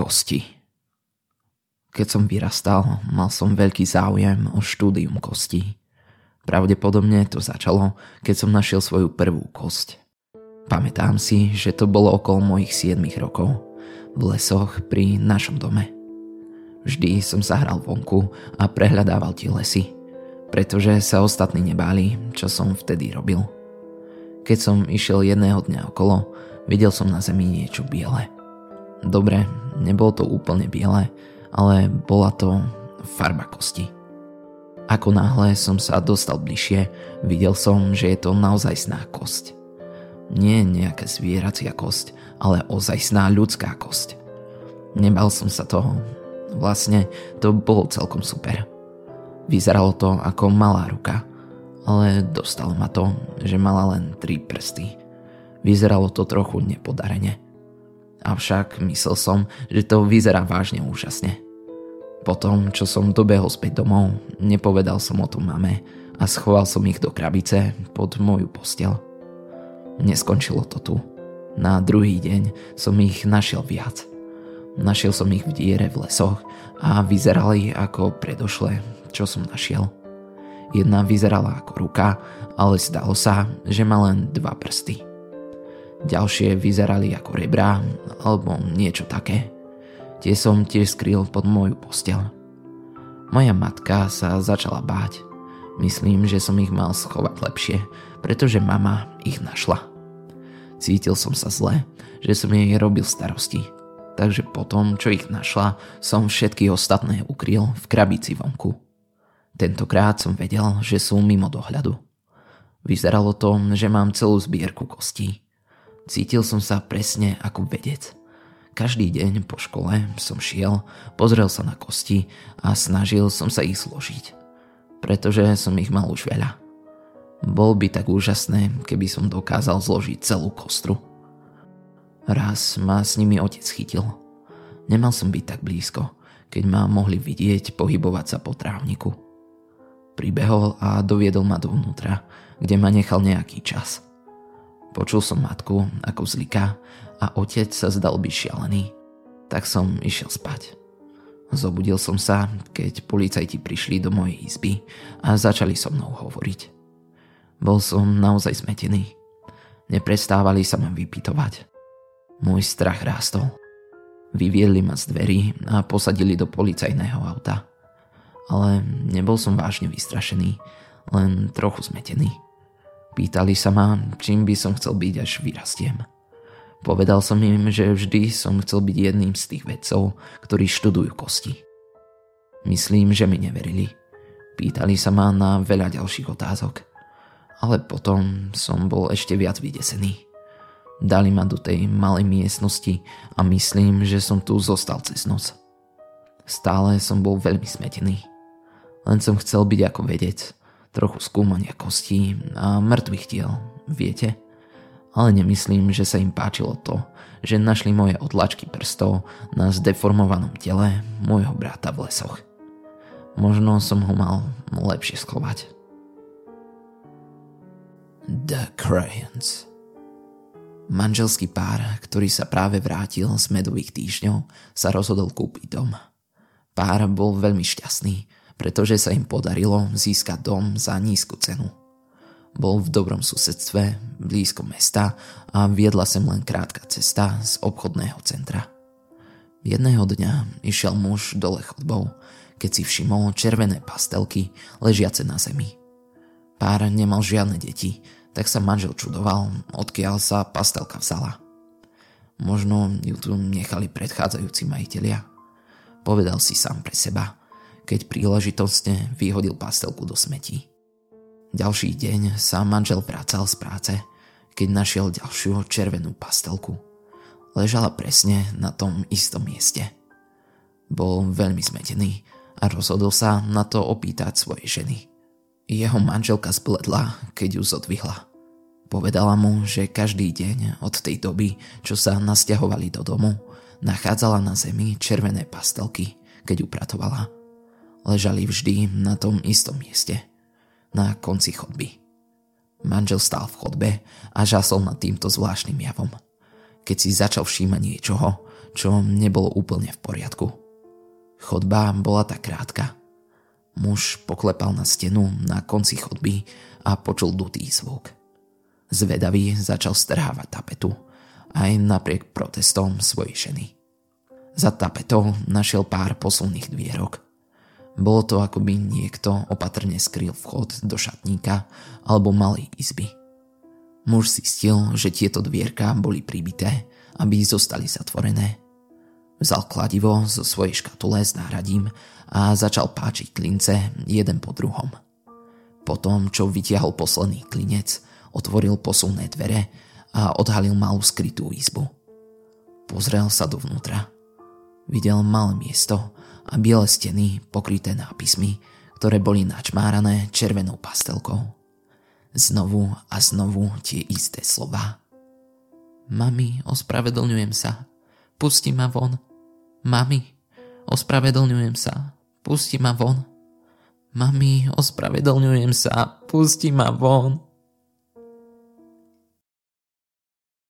Kosti Keď som vyrastal, mal som veľký záujem o štúdium kostí. Pravdepodobne to začalo, keď som našiel svoju prvú kosť. Pamätám si, že to bolo okolo mojich 7 rokov, v lesoch pri našom dome. Vždy som sa hral vonku a prehľadával tie lesy, pretože sa ostatní nebáli, čo som vtedy robil. Keď som išiel jedného dňa okolo, videl som na zemi niečo biele. Dobre, nebolo to úplne biele, ale bola to farba kosti. Ako náhle som sa dostal bližšie, videl som, že je to naozaj sná kosť. Nie nejaká zvieracia kosť, ale ozajstná ľudská kosť. Nebal som sa toho. Vlastne to bolo celkom super. Vyzeralo to ako malá ruka, ale dostalo ma to, že mala len tri prsty. Vyzeralo to trochu nepodarene. Avšak myslel som, že to vyzerá vážne úžasne. Potom, čo som dobehol späť domov, nepovedal som o tom mame a schoval som ich do krabice pod moju postel. Neskončilo to tu. Na druhý deň som ich našiel viac. Našiel som ich v diere v lesoch a vyzerali ako predošle, čo som našiel. Jedna vyzerala ako ruka, ale zdalo sa, že má len dva prsty. Ďalšie vyzerali ako rebra alebo niečo také. Tie som tiež skryl pod moju postel. Moja matka sa začala báť. Myslím, že som ich mal schovať lepšie, pretože mama ich našla. Cítil som sa zle, že som jej robil starosti. Takže potom, čo ich našla, som všetky ostatné ukryl v krabici vonku. Tentokrát som vedel, že sú mimo dohľadu. Vyzeralo to, že mám celú zbierku kostí. Cítil som sa presne ako vedec. Každý deň po škole som šiel, pozrel sa na kosti a snažil som sa ich zložiť. Pretože som ich mal už veľa. Bol by tak úžasné, keby som dokázal zložiť celú kostru. Raz ma s nimi otec chytil. Nemal som byť tak blízko, keď ma mohli vidieť pohybovať sa po trávniku. Pribehol a doviedol ma dovnútra, kde ma nechal nejaký čas – Počul som matku, ako zliká a otec sa zdal byť šialený. Tak som išiel spať. Zobudil som sa, keď policajti prišli do mojej izby a začali so mnou hovoriť. Bol som naozaj zmetený. Neprestávali sa ma vypytovať. Môj strach rástol. Vyviedli ma z dverí a posadili do policajného auta. Ale nebol som vážne vystrašený, len trochu zmetený. Pýtali sa ma, čím by som chcel byť, až vyrastiem. Povedal som im, že vždy som chcel byť jedným z tých vedcov, ktorí študujú kosti. Myslím, že mi neverili. Pýtali sa ma na veľa ďalších otázok. Ale potom som bol ešte viac vydesený. Dali ma do tej malej miestnosti a myslím, že som tu zostal cez noc. Stále som bol veľmi smetený. Len som chcel byť ako vedec trochu skúmania kostí a mŕtvych tiel, viete? Ale nemyslím, že sa im páčilo to, že našli moje odlačky prstov na zdeformovanom tele môjho brata v lesoch. Možno som ho mal lepšie schovať. The Crayons Manželský pár, ktorý sa práve vrátil z medových týždňov, sa rozhodol kúpiť dom. Pár bol veľmi šťastný, pretože sa im podarilo získať dom za nízku cenu. Bol v dobrom susedstve, blízko mesta a viedla sem len krátka cesta z obchodného centra. Jedného dňa išiel muž dole chodbou, keď si všimol červené pastelky ležiace na zemi. Pár nemal žiadne deti, tak sa manžel čudoval, odkiaľ sa pastelka vzala. Možno ju tu nechali predchádzajúci majiteľia. Povedal si sám pre seba – keď príležitostne vyhodil pastelku do smetí. Ďalší deň sa manžel vracal z práce, keď našiel ďalšiu červenú pastelku. Ležala presne na tom istom mieste. Bol veľmi zmetený a rozhodol sa na to opýtať svojej ženy. Jeho manželka zbledla, keď ju zodvihla. Povedala mu, že každý deň od tej doby, čo sa nasťahovali do domu, nachádzala na zemi červené pastelky, keď upratovala ležali vždy na tom istom mieste, na konci chodby. Manžel stál v chodbe a žasol nad týmto zvláštnym javom. keď si začal všímať niečoho, čo nebolo úplne v poriadku. Chodba bola tak krátka. Muž poklepal na stenu na konci chodby a počul dutý zvuk. Zvedavý začal strhávať tapetu, aj napriek protestom svojej ženy. Za tapetou našiel pár posilných dvierok. Bolo to ako by niekto opatrne skryl vchod do šatníka alebo malej izby. Muž zistil, že tieto dvierka boli pribité, aby zostali zatvorené. Vzal kladivo zo svojej škatule s náradím a začal páčiť klince jeden po druhom. Potom, čo vytiahol posledný klinec, otvoril posunné dvere a odhalil malú skrytú izbu. Pozrel sa dovnútra. Videl malé miesto a biele steny pokryté nápismi, ktoré boli načmárané červenou pastelkou. Znovu a znovu tie isté slova. Mami, ospravedlňujem sa. Pusti ma von. Mami, ospravedlňujem sa. Pusti ma von. Mami, ospravedlňujem sa. Pusti ma von.